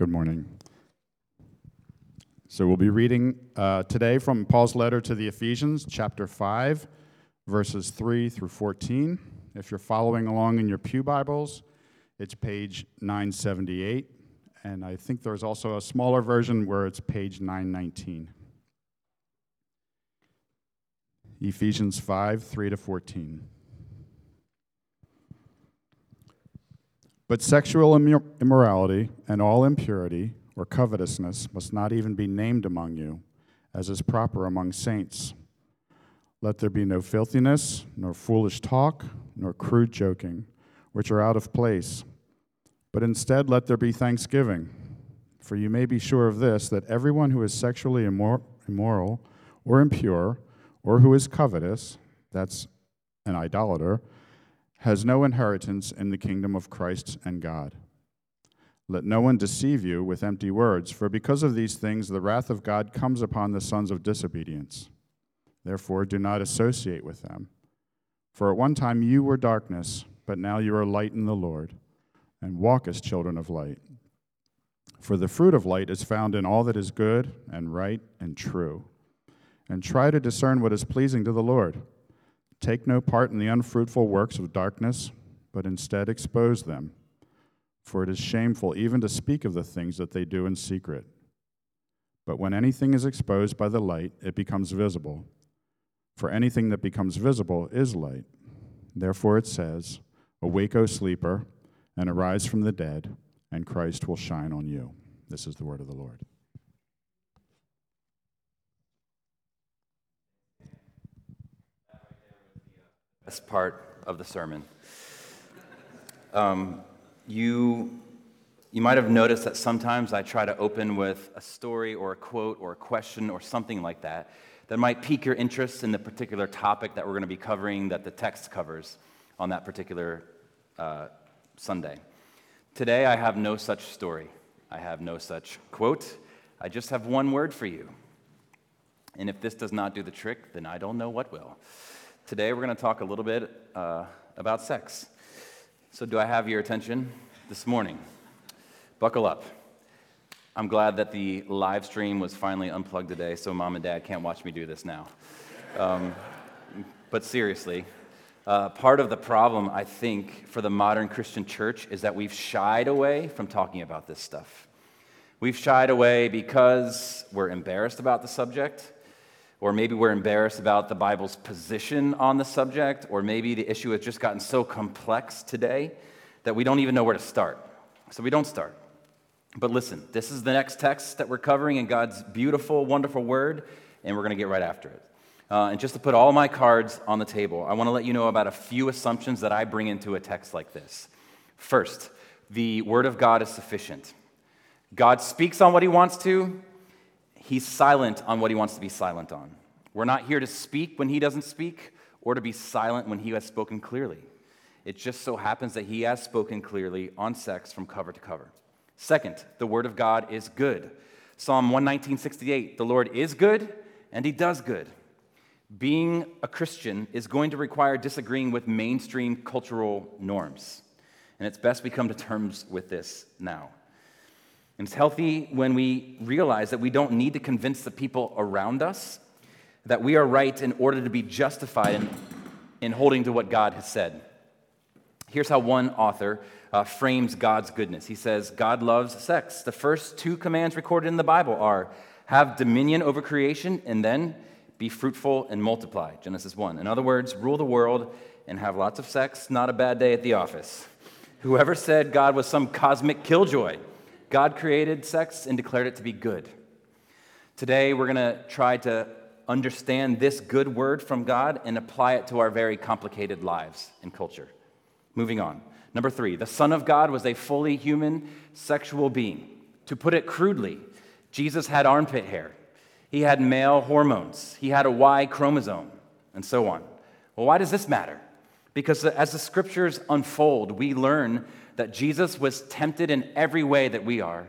Good morning. So we'll be reading uh, today from Paul's letter to the Ephesians, chapter 5, verses 3 through 14. If you're following along in your Pew Bibles, it's page 978. And I think there's also a smaller version where it's page 919. Ephesians 5, 3 to 14. But sexual immorality and all impurity or covetousness must not even be named among you, as is proper among saints. Let there be no filthiness, nor foolish talk, nor crude joking, which are out of place. But instead, let there be thanksgiving. For you may be sure of this that everyone who is sexually immoral or impure, or who is covetous, that's an idolater, has no inheritance in the kingdom of Christ and God. Let no one deceive you with empty words, for because of these things the wrath of God comes upon the sons of disobedience. Therefore, do not associate with them. For at one time you were darkness, but now you are light in the Lord, and walk as children of light. For the fruit of light is found in all that is good and right and true. And try to discern what is pleasing to the Lord. Take no part in the unfruitful works of darkness, but instead expose them. For it is shameful even to speak of the things that they do in secret. But when anything is exposed by the light, it becomes visible. For anything that becomes visible is light. Therefore it says, Awake, O sleeper, and arise from the dead, and Christ will shine on you. This is the word of the Lord. Best part of the sermon. Um, you, you might have noticed that sometimes I try to open with a story or a quote or a question or something like that that might pique your interest in the particular topic that we're going to be covering that the text covers on that particular uh, Sunday. Today, I have no such story. I have no such quote. I just have one word for you. And if this does not do the trick, then I don't know what will. Today, we're going to talk a little bit uh, about sex. So, do I have your attention this morning? Buckle up. I'm glad that the live stream was finally unplugged today, so mom and dad can't watch me do this now. Um, but seriously, uh, part of the problem, I think, for the modern Christian church is that we've shied away from talking about this stuff. We've shied away because we're embarrassed about the subject or maybe we're embarrassed about the Bible's position on the subject, or maybe the issue has just gotten so complex today that we don't even know where to start. So we don't start. But listen, this is the next text that we're covering in God's beautiful, wonderful word, and we're going to get right after it. Uh, and just to put all my cards on the table, I want to let you know about a few assumptions that I bring into a text like this. First, the Word of God is sufficient. God speaks on what He wants to, He's silent on what he wants to be silent on. We're not here to speak when he doesn't speak or to be silent when he has spoken clearly. It just so happens that he has spoken clearly on sex from cover to cover. Second, the word of God is good. Psalm 119:68, the Lord is good and he does good. Being a Christian is going to require disagreeing with mainstream cultural norms. And it's best we come to terms with this now. And it's healthy when we realize that we don't need to convince the people around us that we are right in order to be justified in, in holding to what God has said. Here's how one author uh, frames God's goodness. He says, God loves sex. The first two commands recorded in the Bible are have dominion over creation and then be fruitful and multiply. Genesis 1. In other words, rule the world and have lots of sex, not a bad day at the office. Whoever said God was some cosmic killjoy God created sex and declared it to be good. Today, we're going to try to understand this good word from God and apply it to our very complicated lives and culture. Moving on. Number three, the Son of God was a fully human sexual being. To put it crudely, Jesus had armpit hair, he had male hormones, he had a Y chromosome, and so on. Well, why does this matter? Because as the scriptures unfold, we learn that Jesus was tempted in every way that we are,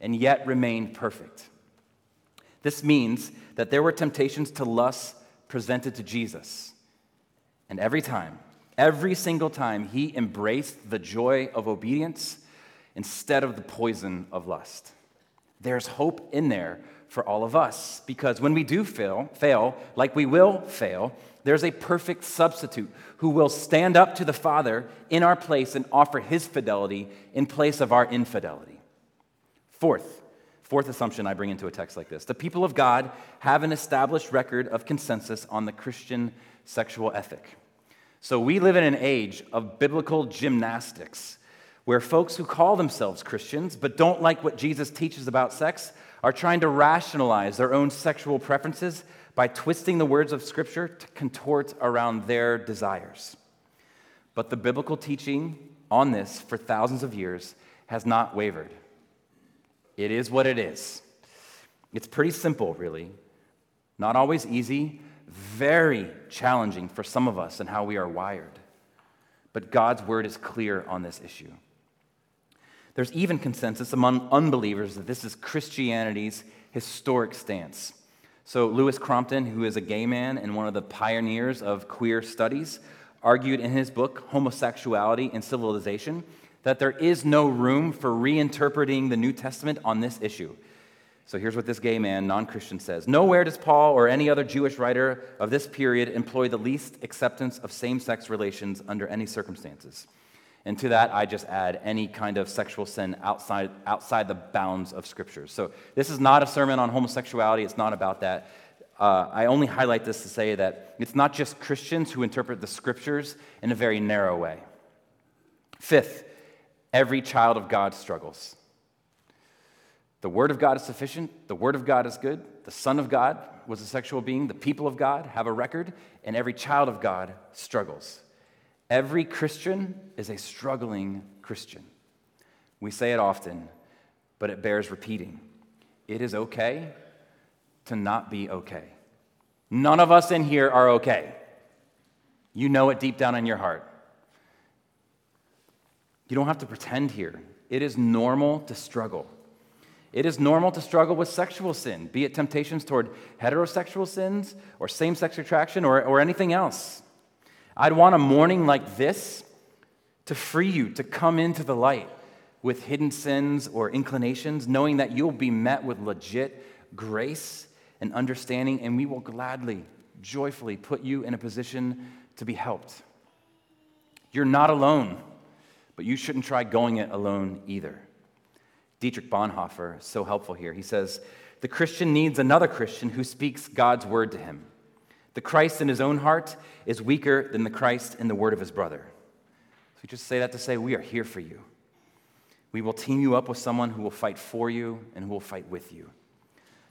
and yet remained perfect. This means that there were temptations to lust presented to Jesus. And every time, every single time, he embraced the joy of obedience. instead of the poison of lust. There's hope in there for all of us because when we do fail, fail like we will fail, there's a perfect substitute who will stand up to the Father in our place and offer his fidelity in place of our infidelity. Fourth, fourth assumption I bring into a text like this the people of God have an established record of consensus on the Christian sexual ethic. So we live in an age of biblical gymnastics where folks who call themselves Christians but don't like what Jesus teaches about sex are trying to rationalize their own sexual preferences by twisting the words of Scripture to contort around their desires. But the biblical teaching on this for thousands of years has not wavered. It is what it is. It's pretty simple, really. Not always easy, very challenging for some of us and how we are wired. But God's word is clear on this issue. There's even consensus among unbelievers that this is Christianity's historic stance. So, Louis Crompton, who is a gay man and one of the pioneers of queer studies, argued in his book, Homosexuality and Civilization, that there is no room for reinterpreting the New Testament on this issue. So here's what this gay man, non Christian, says Nowhere does Paul or any other Jewish writer of this period employ the least acceptance of same sex relations under any circumstances. And to that, I just add any kind of sexual sin outside, outside the bounds of Scripture. So this is not a sermon on homosexuality, it's not about that. Uh, I only highlight this to say that it's not just Christians who interpret the Scriptures in a very narrow way. Fifth, every child of God struggles. The Word of God is sufficient. The Word of God is good. The Son of God was a sexual being. The people of God have a record, and every child of God struggles. Every Christian is a struggling Christian. We say it often, but it bears repeating. It is okay to not be okay. None of us in here are okay. You know it deep down in your heart. You don't have to pretend here. It is normal to struggle. It is normal to struggle with sexual sin, be it temptations toward heterosexual sins or same sex attraction or, or anything else. I'd want a morning like this to free you to come into the light with hidden sins or inclinations, knowing that you'll be met with legit grace and understanding, and we will gladly, joyfully put you in a position to be helped. You're not alone, but you shouldn't try going it alone either. Dietrich Bonhoeffer, so helpful here. He says, The Christian needs another Christian who speaks God's word to him. The Christ in his own heart is weaker than the Christ in the word of his brother. So we just say that to say, We are here for you. We will team you up with someone who will fight for you and who will fight with you.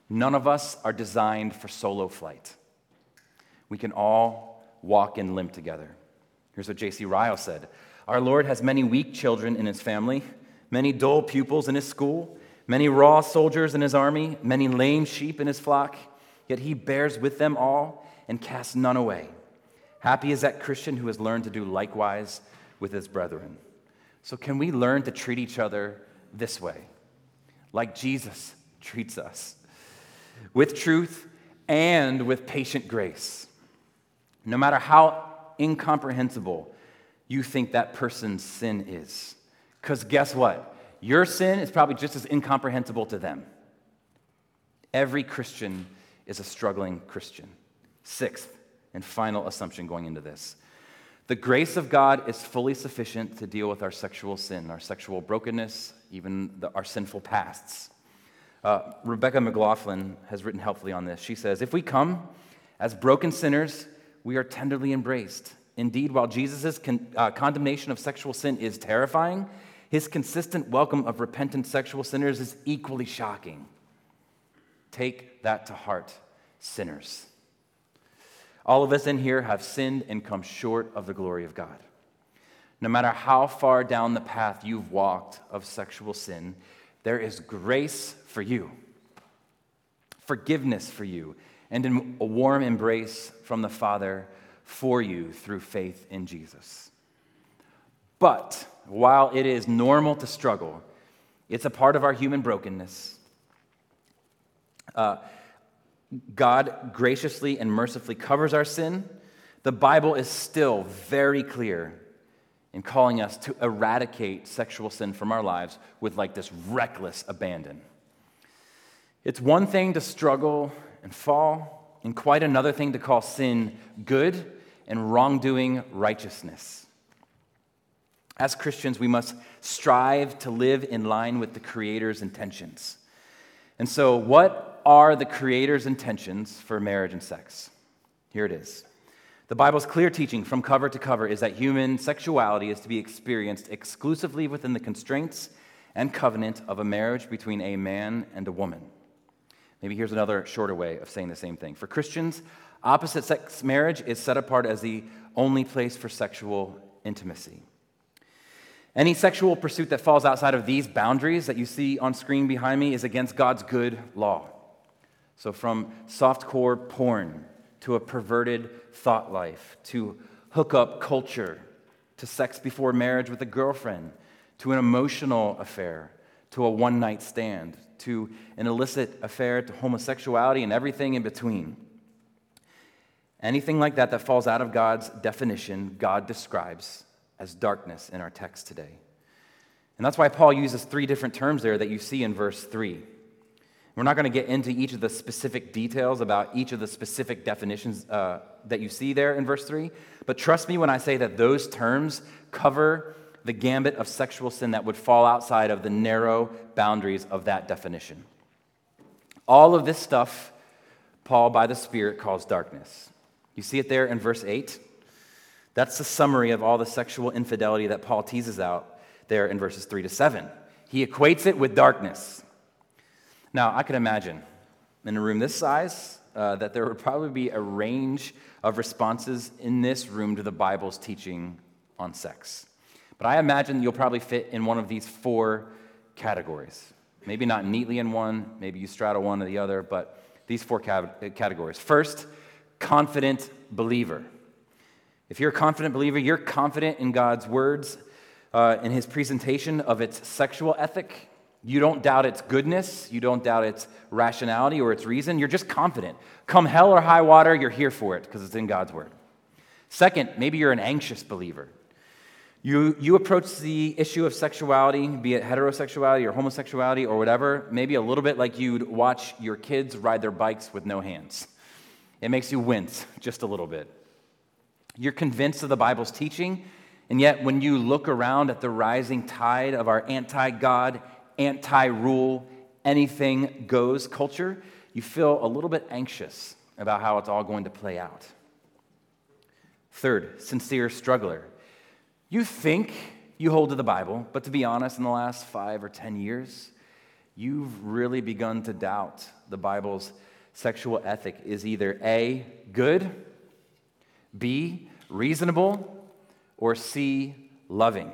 None of us are designed for solo flight. We can all walk and limp together. Here's what J.C. Ryle said Our Lord has many weak children in his family many dull pupils in his school, many raw soldiers in his army, many lame sheep in his flock, yet he bears with them all and cast none away. Happy is that Christian who has learned to do likewise with his brethren. So, can we learn to treat each other this way, like Jesus treats us, with truth and with patient grace? No matter how incomprehensible you think that person's sin is. Because guess what? Your sin is probably just as incomprehensible to them. Every Christian is a struggling Christian. Sixth and final assumption going into this the grace of God is fully sufficient to deal with our sexual sin, our sexual brokenness, even the, our sinful pasts. Uh, Rebecca McLaughlin has written helpfully on this. She says, If we come as broken sinners, we are tenderly embraced. Indeed, while Jesus' con- uh, condemnation of sexual sin is terrifying, his consistent welcome of repentant sexual sinners is equally shocking. Take that to heart, sinners. All of us in here have sinned and come short of the glory of God. No matter how far down the path you've walked of sexual sin, there is grace for you, forgiveness for you, and a warm embrace from the Father for you through faith in Jesus. But while it is normal to struggle, it's a part of our human brokenness. Uh, God graciously and mercifully covers our sin. The Bible is still very clear in calling us to eradicate sexual sin from our lives with like this reckless abandon. It's one thing to struggle and fall, and quite another thing to call sin good and wrongdoing righteousness. As Christians, we must strive to live in line with the Creator's intentions. And so, what are the Creator's intentions for marriage and sex? Here it is. The Bible's clear teaching from cover to cover is that human sexuality is to be experienced exclusively within the constraints and covenant of a marriage between a man and a woman. Maybe here's another shorter way of saying the same thing. For Christians, opposite sex marriage is set apart as the only place for sexual intimacy. Any sexual pursuit that falls outside of these boundaries that you see on screen behind me is against God's good law. So, from softcore porn to a perverted thought life to hookup culture to sex before marriage with a girlfriend to an emotional affair to a one night stand to an illicit affair to homosexuality and everything in between. Anything like that that falls out of God's definition, God describes as darkness in our text today. And that's why Paul uses three different terms there that you see in verse 3. We're not going to get into each of the specific details about each of the specific definitions uh, that you see there in verse 3, but trust me when I say that those terms cover the gambit of sexual sin that would fall outside of the narrow boundaries of that definition. All of this stuff, Paul, by the Spirit, calls darkness. You see it there in verse 8? That's the summary of all the sexual infidelity that Paul teases out there in verses 3 to 7. He equates it with darkness. Now, I can imagine in a room this size uh, that there would probably be a range of responses in this room to the Bible's teaching on sex. But I imagine you'll probably fit in one of these four categories. Maybe not neatly in one, maybe you straddle one or the other, but these four categories. First, confident believer. If you're a confident believer, you're confident in God's words, uh, in his presentation of its sexual ethic. You don't doubt its goodness, you don't doubt its rationality or its reason. You're just confident. Come hell or high water, you're here for it because it's in God's word. Second, maybe you're an anxious believer. You, you approach the issue of sexuality, be it heterosexuality or homosexuality or whatever, maybe a little bit like you'd watch your kids ride their bikes with no hands. It makes you wince just a little bit. You're convinced of the Bible's teaching, and yet when you look around at the rising tide of our anti God, anti rule, anything goes culture, you feel a little bit anxious about how it's all going to play out. Third, sincere struggler. You think you hold to the Bible, but to be honest, in the last five or 10 years, you've really begun to doubt the Bible's sexual ethic is either A, good, B, reasonable, or C, loving.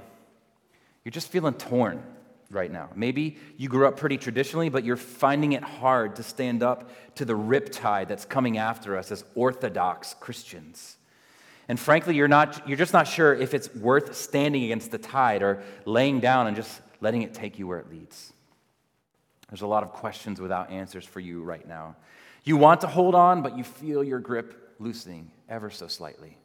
You're just feeling torn right now. Maybe you grew up pretty traditionally, but you're finding it hard to stand up to the riptide that's coming after us as Orthodox Christians. And frankly, you're, not, you're just not sure if it's worth standing against the tide or laying down and just letting it take you where it leads. There's a lot of questions without answers for you right now. You want to hold on, but you feel your grip loosening ever so slightly.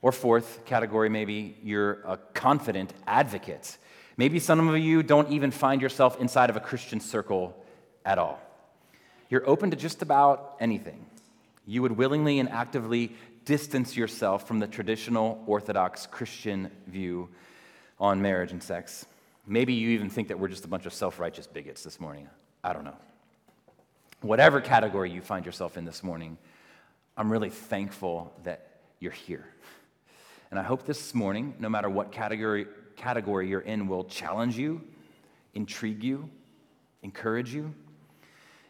Or, fourth category, maybe you're a confident advocate. Maybe some of you don't even find yourself inside of a Christian circle at all. You're open to just about anything. You would willingly and actively distance yourself from the traditional Orthodox Christian view on marriage and sex. Maybe you even think that we're just a bunch of self righteous bigots this morning. I don't know. Whatever category you find yourself in this morning, I'm really thankful that you're here. And I hope this morning, no matter what category, category you're in, will challenge you, intrigue you, encourage you.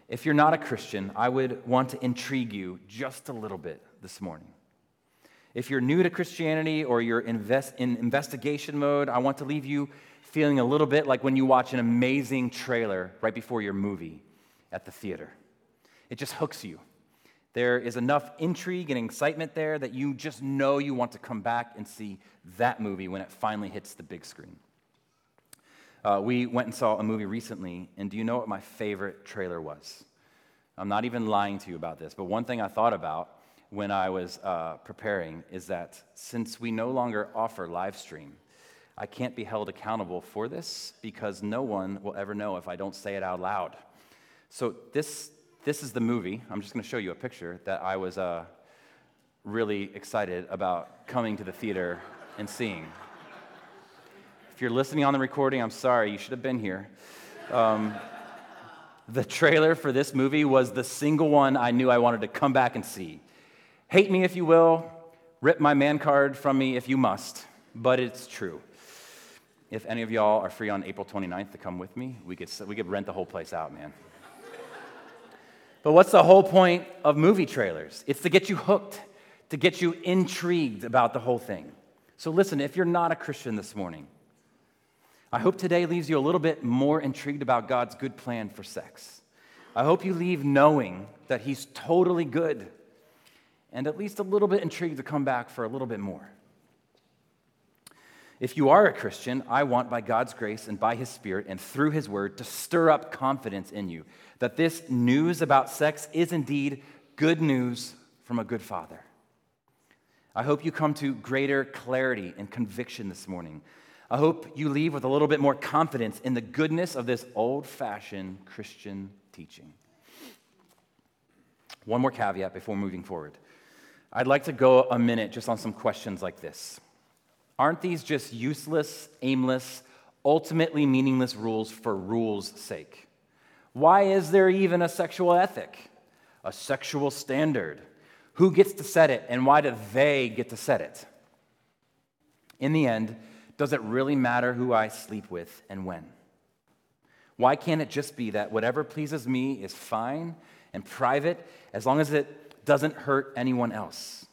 If you're not a Christian, I would want to intrigue you just a little bit this morning. If you're new to Christianity or you're invest, in investigation mode, I want to leave you feeling a little bit like when you watch an amazing trailer right before your movie at the theater. It just hooks you. There is enough intrigue and excitement there that you just know you want to come back and see that movie when it finally hits the big screen. Uh, we went and saw a movie recently, and do you know what my favorite trailer was? I'm not even lying to you about this, but one thing I thought about when I was uh, preparing is that since we no longer offer live stream, I can't be held accountable for this because no one will ever know if I don't say it out loud. So, this, this is the movie. I'm just going to show you a picture that I was uh, really excited about coming to the theater and seeing. If you're listening on the recording, I'm sorry, you should have been here. Um, the trailer for this movie was the single one I knew I wanted to come back and see. Hate me if you will, rip my man card from me if you must, but it's true. If any of y'all are free on April 29th to come with me, we could, we could rent the whole place out, man. But what's the whole point of movie trailers? It's to get you hooked, to get you intrigued about the whole thing. So listen, if you're not a Christian this morning, I hope today leaves you a little bit more intrigued about God's good plan for sex. I hope you leave knowing that He's totally good and at least a little bit intrigued to come back for a little bit more. If you are a Christian, I want by God's grace and by His Spirit and through His Word to stir up confidence in you that this news about sex is indeed good news from a good Father. I hope you come to greater clarity and conviction this morning I hope you leave with a little bit more confidence in the goodness of this old fashioned Christian teaching. One more caveat before moving forward. I'd like to go a minute just on some questions like this. Aren't these just useless, aimless, ultimately meaningless rules for rules' sake? Why is there even a sexual ethic, a sexual standard? Who gets to set it, and why do they get to set it? In the end, does it really matter who I sleep with and when? Why can't it just be that whatever pleases me is fine and private as long as it doesn't hurt anyone else?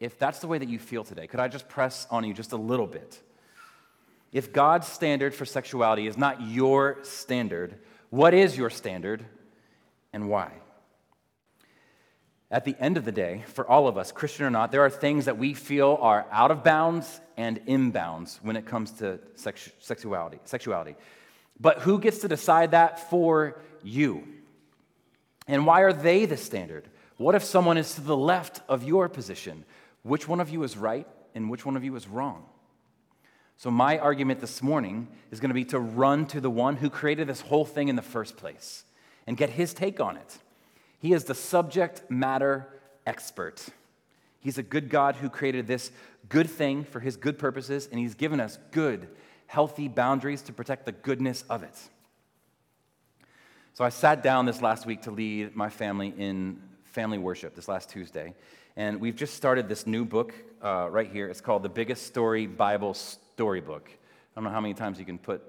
If that's the way that you feel today, could I just press on you just a little bit? If God's standard for sexuality is not your standard, what is your standard and why? At the end of the day, for all of us, Christian or not, there are things that we feel are out of bounds and inbounds when it comes to sex- sexuality, sexuality. But who gets to decide that for you? And why are they the standard? What if someone is to the left of your position? Which one of you is right and which one of you is wrong? So, my argument this morning is going to be to run to the one who created this whole thing in the first place and get his take on it. He is the subject matter expert. He's a good God who created this good thing for his good purposes, and he's given us good, healthy boundaries to protect the goodness of it. So I sat down this last week to lead my family in family worship this last Tuesday. And we've just started this new book uh, right here. It's called The Biggest Story Bible Storybook. I don't know how many times you can put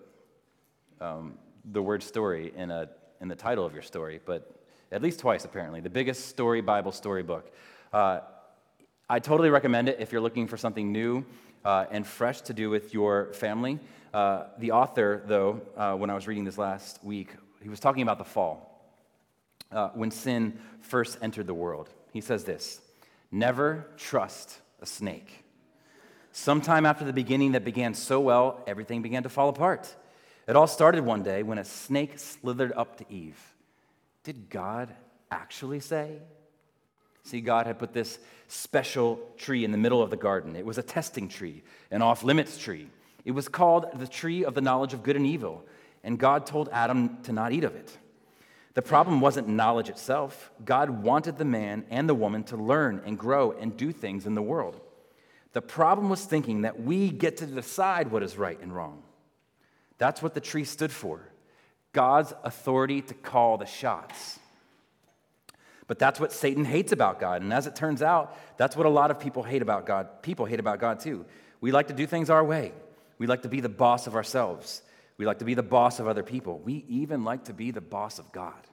um, the word story in, a, in the title of your story, but at least twice apparently, the biggest story Bible storybook. Uh, I totally recommend it if you're looking for something new uh, and fresh to do with your family. Uh, the author, though, uh, when I was reading this last week, he was talking about the fall, uh, when sin first entered the world. He says this Never trust a snake. Sometime after the beginning that began so well, everything began to fall apart. It all started one day when a snake slithered up to Eve. Did God actually say? See, God had put this special tree in the middle of the garden. It was a testing tree, an off limits tree. It was called the tree of the knowledge of good and evil, and God told Adam to not eat of it. The problem wasn't knowledge itself. God wanted the man and the woman to learn and grow and do things in the world. The problem was thinking that we get to decide what is right and wrong. That's what the tree stood for. God's authority to call the shots. But that's what Satan hates about God. And as it turns out, that's what a lot of people hate about God. People hate about God too. We like to do things our way. We like to be the boss of ourselves. We like to be the boss of other people. We even like to be the boss of God.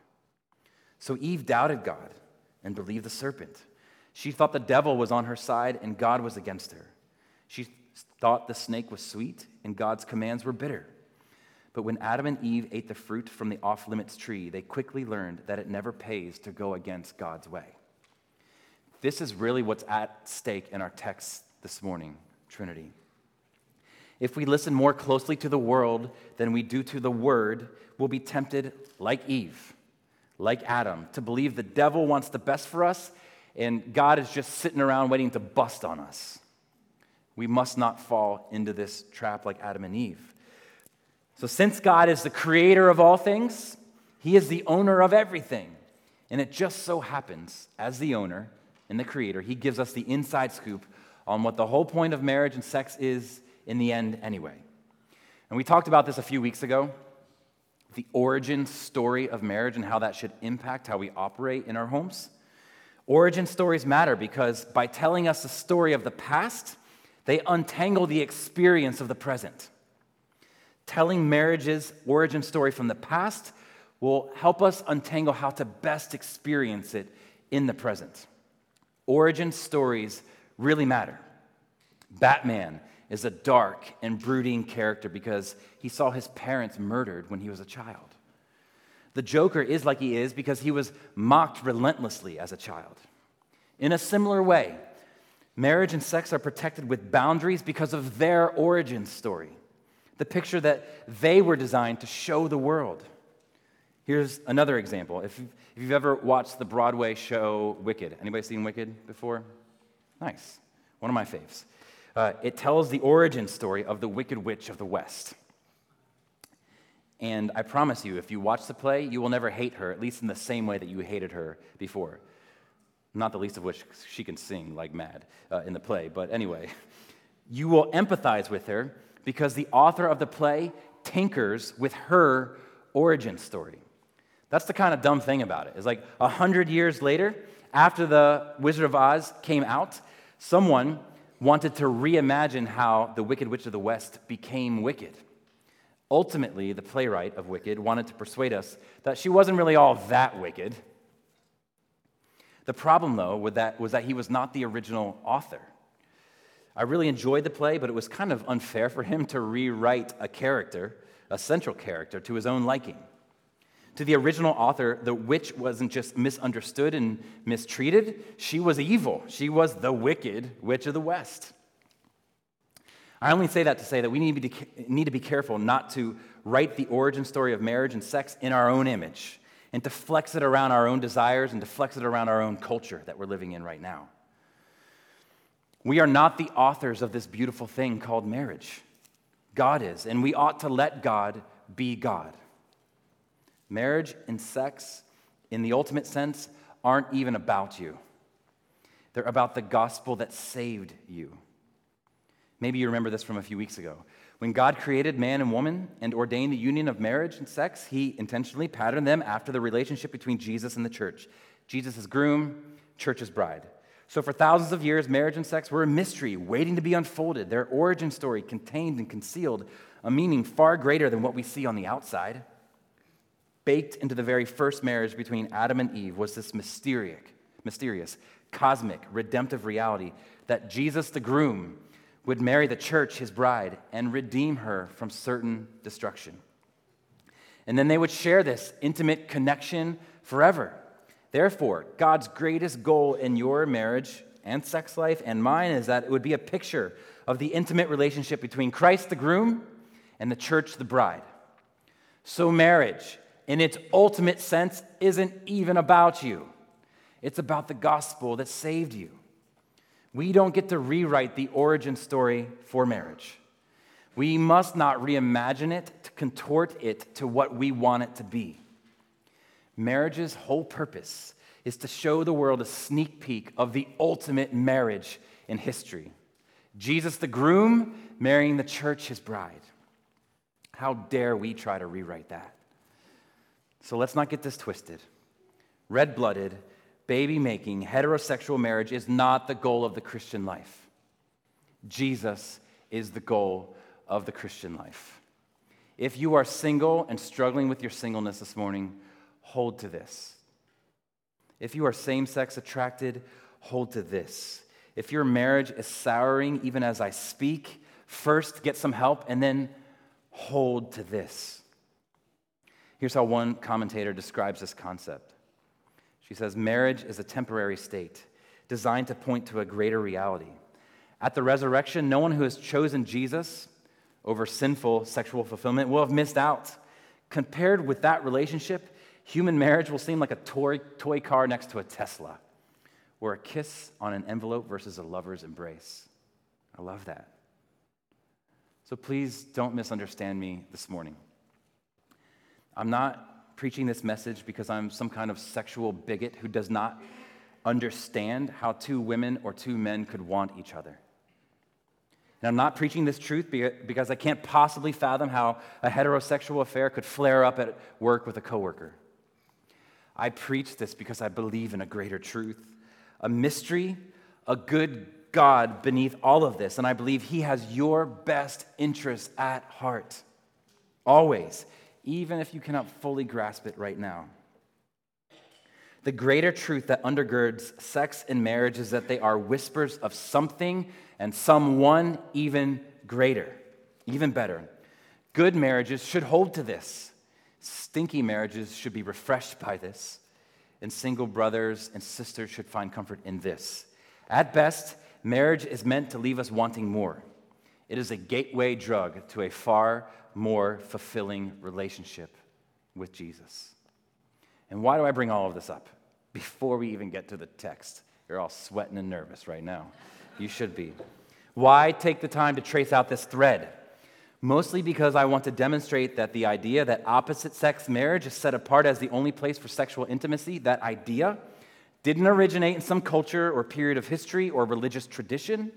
So Eve doubted God and believed the serpent. She thought the devil was on her side and God was against her. She thought the snake was sweet and God's commands were bitter. But when Adam and Eve ate the fruit from the off limits tree, they quickly learned that it never pays to go against God's way. This is really what's at stake in our text this morning, Trinity. If we listen more closely to the world than we do to the word, we'll be tempted, like Eve, like Adam, to believe the devil wants the best for us and God is just sitting around waiting to bust on us. We must not fall into this trap like Adam and Eve. So, since God is the creator of all things, He is the owner of everything. And it just so happens, as the owner and the creator, He gives us the inside scoop on what the whole point of marriage and sex is in the end, anyway. And we talked about this a few weeks ago the origin story of marriage and how that should impact how we operate in our homes. Origin stories matter because by telling us the story of the past, they untangle the experience of the present. Telling marriage's origin story from the past will help us untangle how to best experience it in the present. Origin stories really matter. Batman is a dark and brooding character because he saw his parents murdered when he was a child. The Joker is like he is because he was mocked relentlessly as a child. In a similar way, marriage and sex are protected with boundaries because of their origin story, the picture that they were designed to show the world. Here's another example. If, if you've ever watched the Broadway show Wicked, anybody seen Wicked before? Nice. One of my faves. Uh, it tells the origin story of the Wicked Witch of the West. And I promise you, if you watch the play, you will never hate her, at least in the same way that you hated her before. Not the least of which she can sing like mad uh, in the play. But anyway, you will empathize with her because the author of the play tinkers with her origin story. That's the kind of dumb thing about it. It's like a hundred years later, after the Wizard of Oz came out, someone wanted to reimagine how the Wicked Witch of the West became wicked. Ultimately, the playwright of Wicked wanted to persuade us that she wasn't really all that wicked. The problem, though, with that, was that he was not the original author. I really enjoyed the play, but it was kind of unfair for him to rewrite a character, a central character, to his own liking. To the original author, the witch wasn't just misunderstood and mistreated, she was evil. She was the wicked witch of the West. I only say that to say that we need to, be, need to be careful not to write the origin story of marriage and sex in our own image and to flex it around our own desires and to flex it around our own culture that we're living in right now. We are not the authors of this beautiful thing called marriage. God is, and we ought to let God be God. Marriage and sex, in the ultimate sense, aren't even about you. They're about the gospel that saved you. Maybe you remember this from a few weeks ago. When God created man and woman and ordained the union of marriage and sex, he intentionally patterned them after the relationship between Jesus and the church. Jesus is groom, church is bride. So, for thousands of years, marriage and sex were a mystery waiting to be unfolded. Their origin story contained and concealed a meaning far greater than what we see on the outside baked into the very first marriage between Adam and Eve was this mysterious, mysterious, cosmic, redemptive reality that Jesus, the groom, would marry the church, his bride, and redeem her from certain destruction. And then they would share this intimate connection forever. Therefore, God's greatest goal in your marriage and sex life and mine is that it would be a picture of the intimate relationship between Christ, the groom, and the church, the bride. So, marriage in its ultimate sense, isn't even about you. It's about the gospel that saved you. We don't get to rewrite the origin story for marriage. We must not reimagine it to contort it to what we want it to be. Marriage's whole purpose is to show the world a sneak peek of the ultimate marriage in history Jesus, the groom, marrying the church, his bride. How dare we try to rewrite that? So let's not get this twisted. Red blooded, baby making, heterosexual marriage is not the goal of the Christian life. Jesus is the goal of the Christian life. If you are single and struggling with your singleness this morning, hold to this. If you are same sex attracted, hold to this. If your marriage is souring even as I speak, first get some help and then hold to this. Here's how one commentator describes this concept she says, Marriage is a temporary state designed to point to a greater reality. At the resurrection, no one who has chosen Jesus over sinful sexual fulfillment will have missed out. Compared with that relationship, human marriage will seem like a toy, toy car next to a Tesla. or a kiss on an envelope versus a lover's embrace. I love that. So please don't misunderstand me this morning. I'm not preaching this message because I'm some kind of sexual bigot who does not understand how two women or two men could want each other. And I'm not preaching this truth because I can't possibly fathom how a heterosexual affair could flare up at work with a coworker. I preach this because I believe in a greater truth, a mystery, a good God beneath all of this. And I believe He has your best interests at heart, always, even if you cannot fully grasp it right now. The greater truth that undergirds sex and marriage is that they are whispers of something and someone even greater, even better. Good marriages should hold to this. Stinky marriages should be refreshed by this. And single brothers and sisters should find comfort in this. At best, marriage is meant to leave us wanting more. It is a gateway drug to a far more fulfilling relationship with Jesus. And why do I bring all of this up? Before we even get to the text, you're all sweating and nervous right now. You should be. Why take the time to trace out this thread? Mostly because I want to demonstrate that the idea that opposite sex marriage is set apart as the only place for sexual intimacy, that idea didn't originate in some culture or period of history or religious tradition.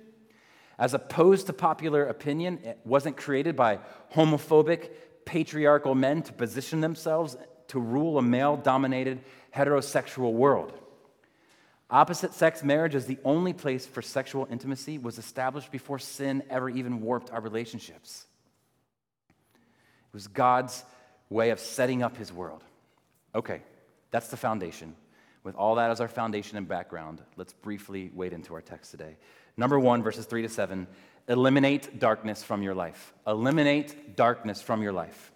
As opposed to popular opinion, it wasn't created by homophobic, patriarchal men to position themselves to rule a male dominated heterosexual world. Opposite sex marriage as the only place for sexual intimacy was established before sin ever even warped our relationships. It was God's way of setting up his world. Okay, that's the foundation. With all that as our foundation and background, let's briefly wade into our text today. Number one, verses three to seven eliminate darkness from your life. Eliminate darkness from your life.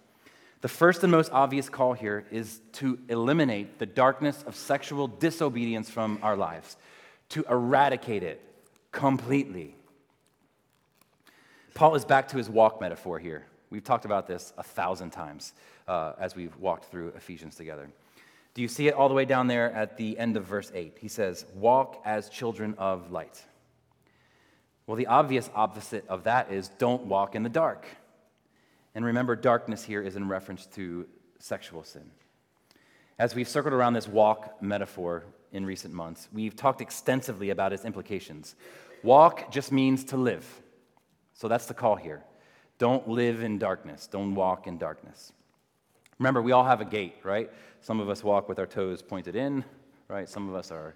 The first and most obvious call here is to eliminate the darkness of sexual disobedience from our lives, to eradicate it completely. Paul is back to his walk metaphor here. We've talked about this a thousand times uh, as we've walked through Ephesians together. Do you see it all the way down there at the end of verse 8? He says, Walk as children of light. Well, the obvious opposite of that is don't walk in the dark. And remember, darkness here is in reference to sexual sin. As we've circled around this walk metaphor in recent months, we've talked extensively about its implications. Walk just means to live. So that's the call here. Don't live in darkness, don't walk in darkness. Remember, we all have a gait, right? Some of us walk with our toes pointed in, right? Some of us are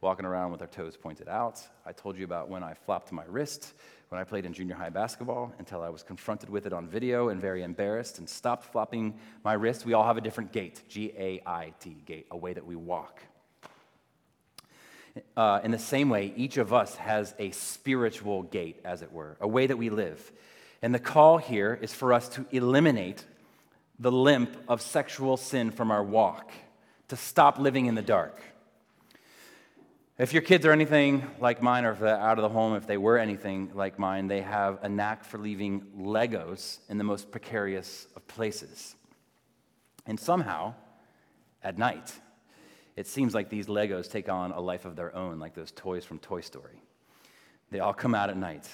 walking around with our toes pointed out. I told you about when I flopped my wrist when I played in junior high basketball until I was confronted with it on video and very embarrassed and stopped flopping my wrist. We all have a different gait G A I T, gait, a way that we walk. Uh, in the same way, each of us has a spiritual gait, as it were, a way that we live. And the call here is for us to eliminate the limp of sexual sin from our walk, to stop living in the dark. If your kids are anything like mine, or if they're out of the home, if they were anything like mine, they have a knack for leaving Legos in the most precarious of places. And somehow, at night, it seems like these Legos take on a life of their own, like those toys from Toy Story. They all come out at night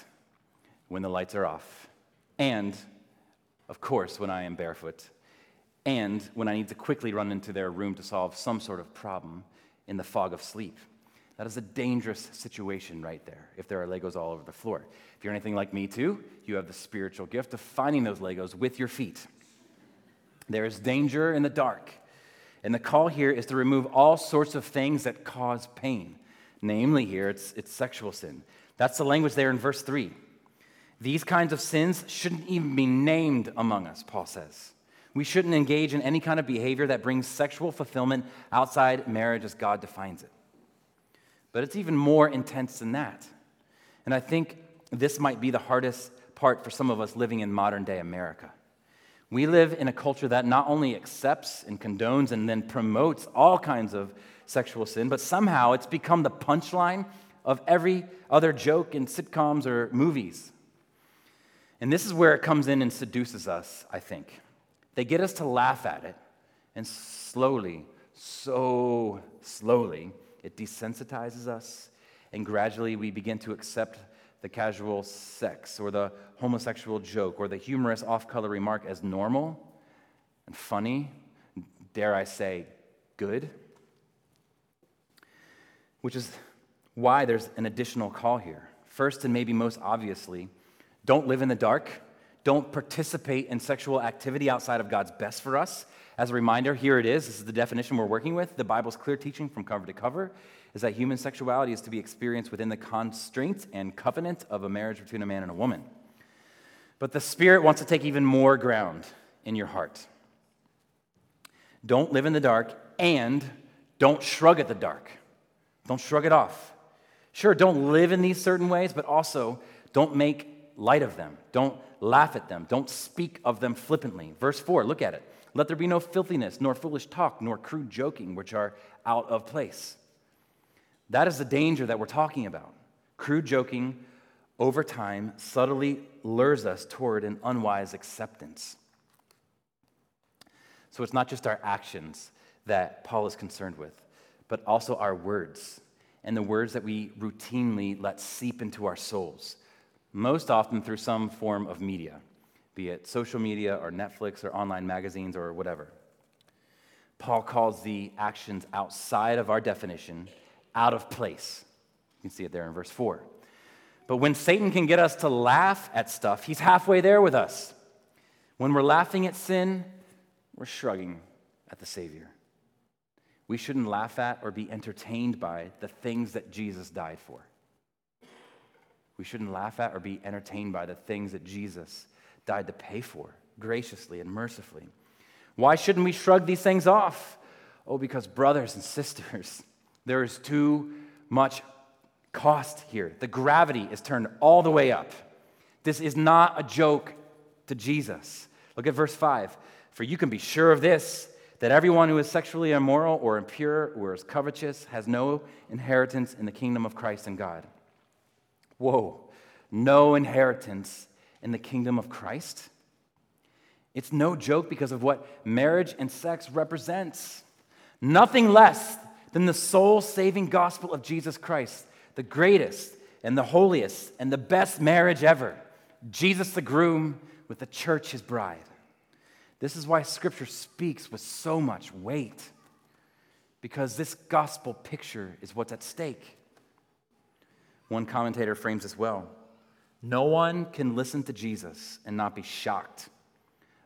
when the lights are off, and, of course, when I am barefoot and when I need to quickly run into their room to solve some sort of problem in the fog of sleep. That is a dangerous situation right there if there are Legos all over the floor. If you're anything like me too, you have the spiritual gift of finding those Legos with your feet. There is danger in the dark. And the call here is to remove all sorts of things that cause pain. Namely, here, it's, it's sexual sin. That's the language there in verse 3. These kinds of sins shouldn't even be named among us, Paul says. We shouldn't engage in any kind of behavior that brings sexual fulfillment outside marriage as God defines it. But it's even more intense than that. And I think this might be the hardest part for some of us living in modern day America. We live in a culture that not only accepts and condones and then promotes all kinds of sexual sin, but somehow it's become the punchline of every other joke in sitcoms or movies. And this is where it comes in and seduces us, I think. They get us to laugh at it, and slowly, so slowly, it desensitizes us, and gradually we begin to accept the casual sex or the homosexual joke or the humorous off color remark as normal and funny, dare I say, good. Which is why there's an additional call here. First, and maybe most obviously, don't live in the dark. Don't participate in sexual activity outside of God's best for us. As a reminder, here it is. This is the definition we're working with. The Bible's clear teaching from cover to cover is that human sexuality is to be experienced within the constraints and covenant of a marriage between a man and a woman. But the Spirit wants to take even more ground in your heart. Don't live in the dark and don't shrug at the dark. Don't shrug it off. Sure, don't live in these certain ways, but also don't make light of them. Don't laugh at them. Don't speak of them flippantly. Verse 4, look at it. Let there be no filthiness, nor foolish talk, nor crude joking, which are out of place. That is the danger that we're talking about. Crude joking over time subtly lures us toward an unwise acceptance. So it's not just our actions that Paul is concerned with, but also our words and the words that we routinely let seep into our souls, most often through some form of media, be it social media or Netflix or online magazines or whatever. Paul calls the actions outside of our definition out of place. You can see it there in verse 4. But when Satan can get us to laugh at stuff, he's halfway there with us. When we're laughing at sin, we're shrugging at the Savior. We shouldn't laugh at or be entertained by the things that Jesus died for. We shouldn't laugh at or be entertained by the things that Jesus died to pay for graciously and mercifully. Why shouldn't we shrug these things off? Oh, because, brothers and sisters, there is too much cost here. The gravity is turned all the way up. This is not a joke to Jesus. Look at verse 5. For you can be sure of this that everyone who is sexually immoral or impure or is covetous has no inheritance in the kingdom of Christ and God. Whoa, no inheritance in the kingdom of Christ? It's no joke because of what marriage and sex represents. Nothing less than the soul saving gospel of Jesus Christ, the greatest and the holiest and the best marriage ever. Jesus the groom with the church, his bride. This is why Scripture speaks with so much weight, because this gospel picture is what's at stake. One commentator frames this well No one can listen to Jesus and not be shocked,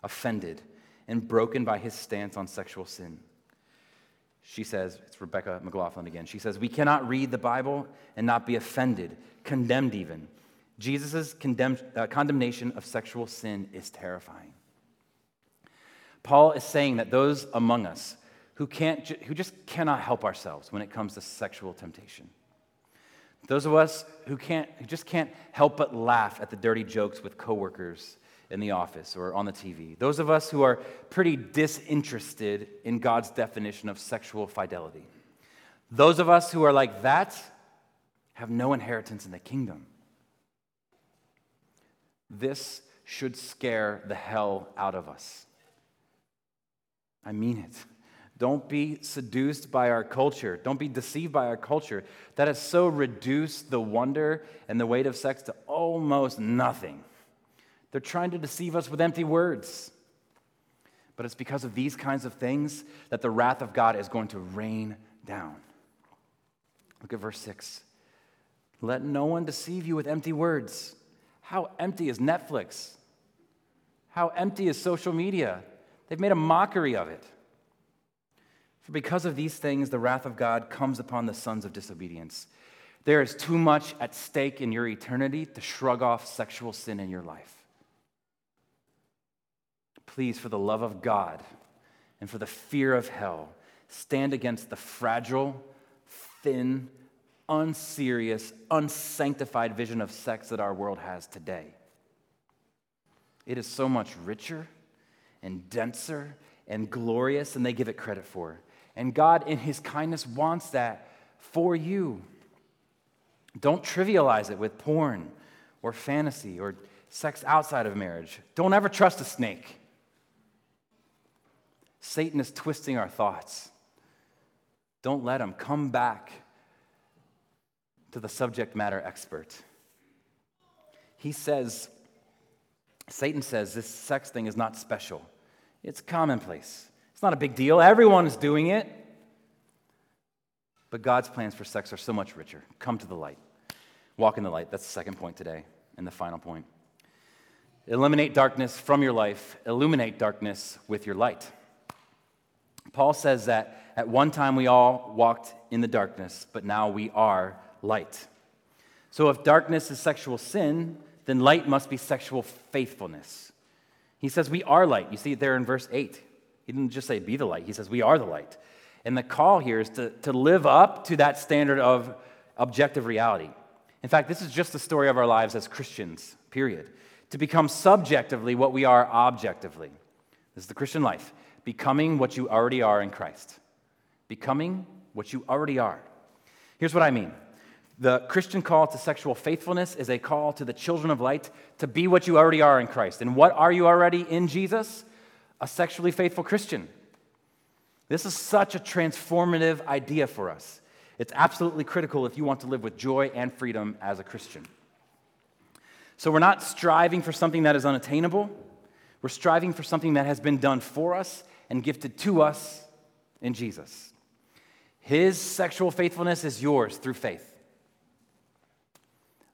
offended, and broken by his stance on sexual sin. She says, it's Rebecca McLaughlin again. She says, We cannot read the Bible and not be offended, condemned even. Jesus' uh, condemnation of sexual sin is terrifying. Paul is saying that those among us who, can't, who just cannot help ourselves when it comes to sexual temptation, those of us who, can't, who just can't help but laugh at the dirty jokes with coworkers in the office or on the TV, those of us who are pretty disinterested in God's definition of sexual fidelity, those of us who are like that have no inheritance in the kingdom. This should scare the hell out of us. I mean it. Don't be seduced by our culture. Don't be deceived by our culture that has so reduced the wonder and the weight of sex to almost nothing. They're trying to deceive us with empty words. But it's because of these kinds of things that the wrath of God is going to rain down. Look at verse 6. Let no one deceive you with empty words. How empty is Netflix? How empty is social media? They've made a mockery of it. For because of these things, the wrath of God comes upon the sons of disobedience. There is too much at stake in your eternity to shrug off sexual sin in your life. Please, for the love of God and for the fear of hell, stand against the fragile, thin, unserious, unsanctified vision of sex that our world has today. It is so much richer and denser and glorious than they give it credit for. And God, in His kindness, wants that for you. Don't trivialize it with porn or fantasy or sex outside of marriage. Don't ever trust a snake. Satan is twisting our thoughts. Don't let him come back to the subject matter expert. He says, Satan says this sex thing is not special, it's commonplace. It's not a big deal. Everyone is doing it. But God's plans for sex are so much richer. Come to the light. Walk in the light. That's the second point today, and the final point. Eliminate darkness from your life, illuminate darkness with your light. Paul says that at one time we all walked in the darkness, but now we are light. So if darkness is sexual sin, then light must be sexual faithfulness. He says we are light. You see it there in verse 8. He didn't just say be the light, he says we are the light. And the call here is to, to live up to that standard of objective reality. In fact, this is just the story of our lives as Christians, period. To become subjectively what we are objectively. This is the Christian life. Becoming what you already are in Christ. Becoming what you already are. Here's what I mean the Christian call to sexual faithfulness is a call to the children of light to be what you already are in Christ. And what are you already in Jesus? A sexually faithful Christian. This is such a transformative idea for us. It's absolutely critical if you want to live with joy and freedom as a Christian. So we're not striving for something that is unattainable. We're striving for something that has been done for us and gifted to us in Jesus. His sexual faithfulness is yours through faith.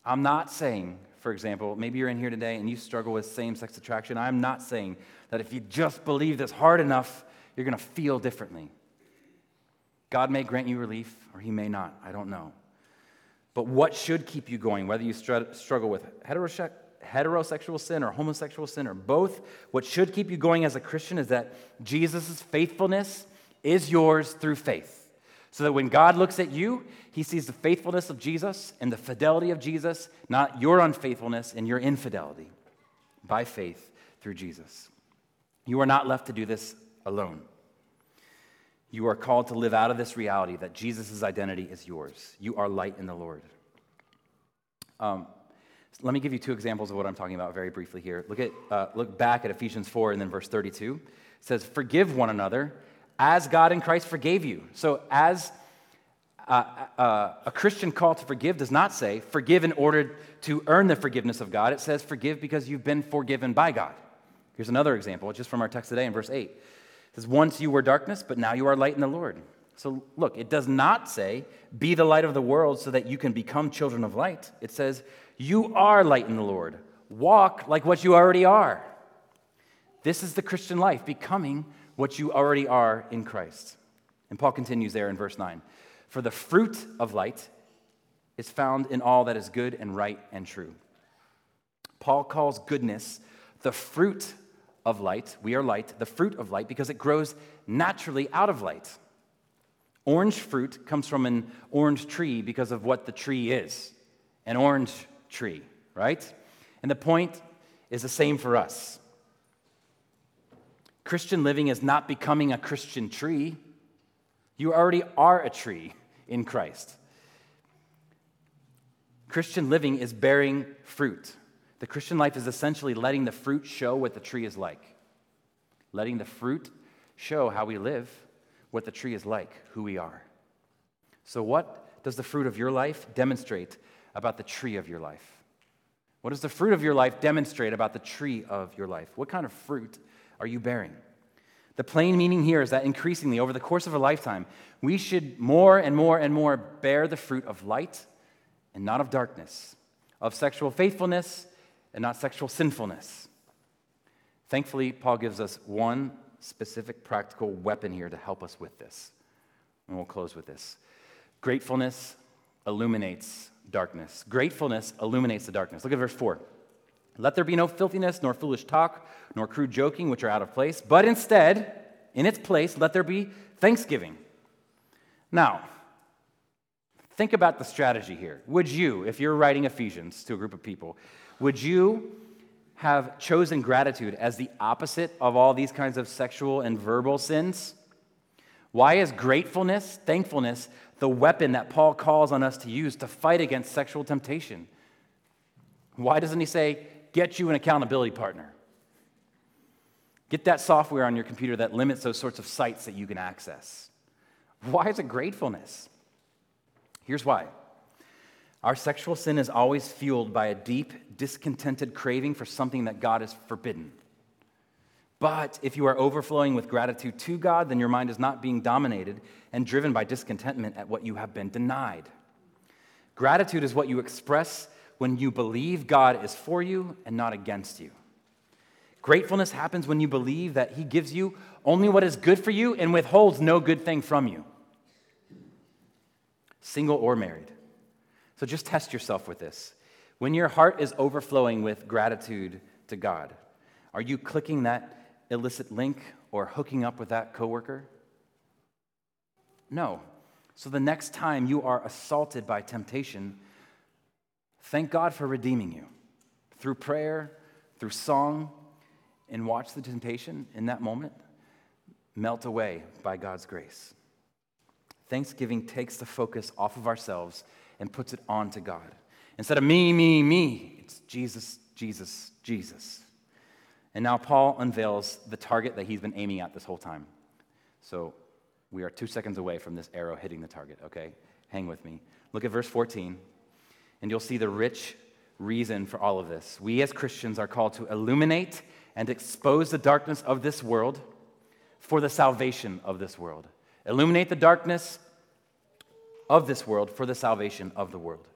I'm not saying, for example, maybe you're in here today and you struggle with same sex attraction. I'm not saying that if you just believe this hard enough, you're going to feel differently. God may grant you relief or he may not. I don't know. But what should keep you going, whether you struggle with heterosexual sin or homosexual sin or both, what should keep you going as a Christian is that Jesus' faithfulness is yours through faith. So that when God looks at you, he sees the faithfulness of Jesus and the fidelity of Jesus, not your unfaithfulness and your infidelity, by faith through Jesus. You are not left to do this alone. You are called to live out of this reality that Jesus' identity is yours. You are light in the Lord. Um, let me give you two examples of what I'm talking about very briefly here. Look, at, uh, look back at Ephesians 4 and then verse 32. It says, Forgive one another as God in Christ forgave you. So, as uh, uh, a Christian call to forgive does not say forgive in order to earn the forgiveness of God. It says forgive because you've been forgiven by God. Here's another example, just from our text today in verse 8. It says, Once you were darkness, but now you are light in the Lord. So, look, it does not say be the light of the world so that you can become children of light. It says you are light in the Lord. Walk like what you already are. This is the Christian life, becoming what you already are in Christ. And Paul continues there in verse 9 For the fruit of light is found in all that is good and right and true. Paul calls goodness the fruit of light. We are light, the fruit of light, because it grows naturally out of light. Orange fruit comes from an orange tree because of what the tree is an orange tree, right? And the point is the same for us. Christian living is not becoming a Christian tree. You already are a tree in Christ. Christian living is bearing fruit. The Christian life is essentially letting the fruit show what the tree is like. Letting the fruit show how we live, what the tree is like, who we are. So, what does the fruit of your life demonstrate about the tree of your life? What does the fruit of your life demonstrate about the tree of your life? What kind of fruit are you bearing? The plain meaning here is that increasingly, over the course of a lifetime, we should more and more and more bear the fruit of light and not of darkness, of sexual faithfulness and not sexual sinfulness. Thankfully, Paul gives us one specific practical weapon here to help us with this. And we'll close with this. Gratefulness illuminates darkness. Gratefulness illuminates the darkness. Look at verse 4. Let there be no filthiness, nor foolish talk, nor crude joking, which are out of place, but instead, in its place, let there be thanksgiving. Now, think about the strategy here. Would you, if you're writing Ephesians to a group of people, would you have chosen gratitude as the opposite of all these kinds of sexual and verbal sins? Why is gratefulness, thankfulness, the weapon that Paul calls on us to use to fight against sexual temptation? Why doesn't he say, get you an accountability partner. Get that software on your computer that limits those sorts of sites that you can access. Why is it gratefulness? Here's why. Our sexual sin is always fueled by a deep, discontented craving for something that God has forbidden. But if you are overflowing with gratitude to God, then your mind is not being dominated and driven by discontentment at what you have been denied. Gratitude is what you express when you believe God is for you and not against you. Gratefulness happens when you believe that He gives you only what is good for you and withholds no good thing from you, single or married. So just test yourself with this. When your heart is overflowing with gratitude to God, are you clicking that illicit link or hooking up with that coworker? No. So the next time you are assaulted by temptation, thank God for redeeming you through prayer, through song, and watch the temptation in that moment melt away by God's grace. Thanksgiving takes the focus off of ourselves and puts it onto God. Instead of me, me, me, it's Jesus, Jesus, Jesus. And now Paul unveils the target that he's been aiming at this whole time. So we are two seconds away from this arrow hitting the target, okay? Hang with me. Look at verse 14, and you'll see the rich reason for all of this. We as Christians are called to illuminate and expose the darkness of this world for the salvation of this world. Illuminate the darkness of this world for the salvation of the world.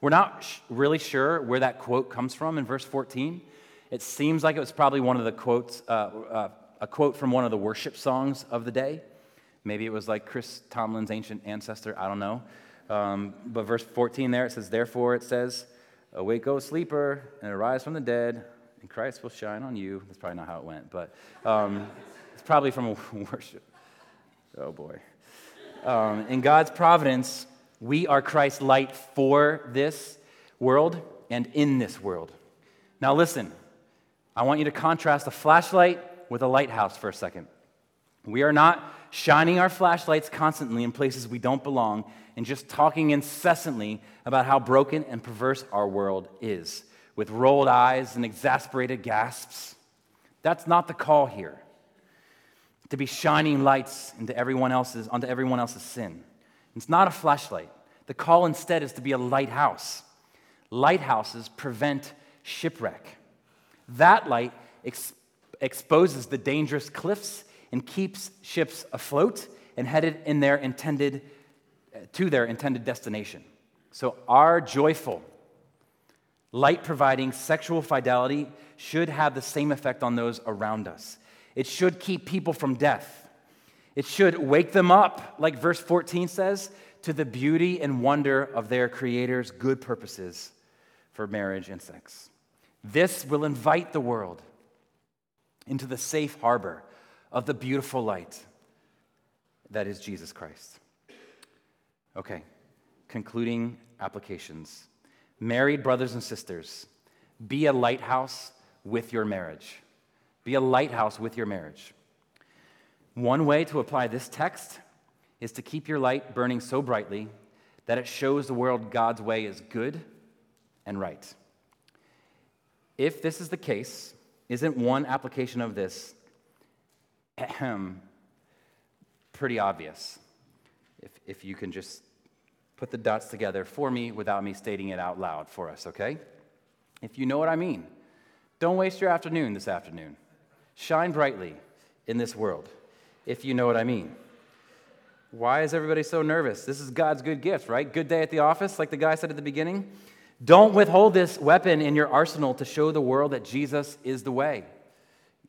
We're not sh- really sure where that quote comes from in verse 14. It seems like it was probably one of the quotes, uh, uh, a quote from one of the worship songs of the day. Maybe it was like Chris Tomlin's ancient ancestor, I don't know. Um, but verse 14 there, it says, Therefore it says, Awake, O sleeper, and arise from the dead, and Christ will shine on you. That's probably not how it went, but um, it's probably from worship. Oh boy. Um, in God's providence, we are Christ's light for this world and in this world. Now, listen, I want you to contrast a flashlight with a lighthouse for a second. We are not shining our flashlights constantly in places we don't belong and just talking incessantly about how broken and perverse our world is, with rolled eyes and exasperated gasps. That's not the call here. To be shining lights into everyone else's, onto everyone else's sin. It's not a flashlight. The call instead is to be a lighthouse. Lighthouses prevent shipwreck. That light ex- exposes the dangerous cliffs and keeps ships afloat and headed in their intended, uh, to their intended destination. So, our joyful, light providing sexual fidelity should have the same effect on those around us. It should keep people from death. It should wake them up, like verse 14 says, to the beauty and wonder of their Creator's good purposes for marriage and sex. This will invite the world into the safe harbor of the beautiful light that is Jesus Christ. Okay, concluding applications. Married brothers and sisters, be a lighthouse with your marriage. Be a lighthouse with your marriage. One way to apply this text is to keep your light burning so brightly that it shows the world God's way is good and right. If this is the case, isn't one application of this ahem, pretty obvious? If, if you can just put the dots together for me without me stating it out loud for us, okay? If you know what I mean, don't waste your afternoon this afternoon. Shine brightly in this world, if you know what I mean. Why is everybody so nervous? This is God's good gift, right? Good day at the office, like the guy said at the beginning. Don't withhold this weapon in your arsenal to show the world that Jesus is the way.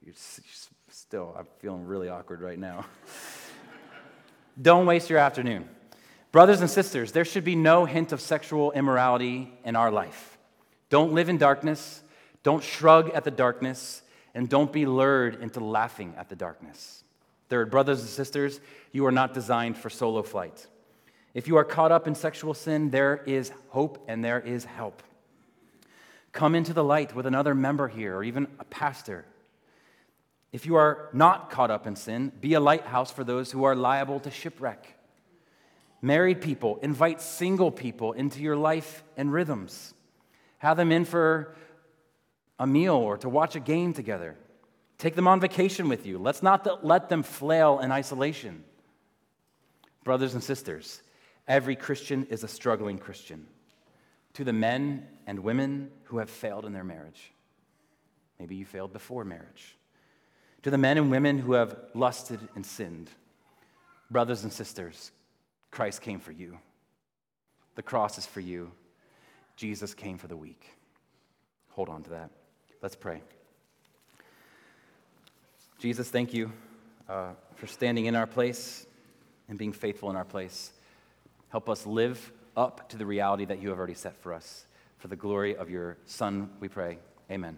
You're still, I'm feeling really awkward right now. Don't waste your afternoon. Brothers and sisters, there should be no hint of sexual immorality in our life. Don't live in darkness, don't shrug at the darkness, and don't be lured into laughing at the darkness. Third, brothers and sisters, you are not designed for solo flight. If you are caught up in sexual sin, there is hope and there is help. Come into the light with another member here or even a pastor. If you are not caught up in sin, be a lighthouse for those who are liable to shipwreck. Married people, invite single people into your life and rhythms. Have them in for a meal or to watch a game together. Take them on vacation with you. Let's not let them flail in isolation. Brothers and sisters, Every Christian is a struggling Christian. To the men and women who have failed in their marriage. Maybe you failed before marriage. To the men and women who have lusted and sinned. Brothers and sisters, Christ came for you. The cross is for you. Jesus came for the weak. Hold on to that. Let's pray. Jesus, thank you uh, for standing in our place and being faithful in our place. Help us live up to the reality that you have already set for us. For the glory of your Son, we pray. Amen.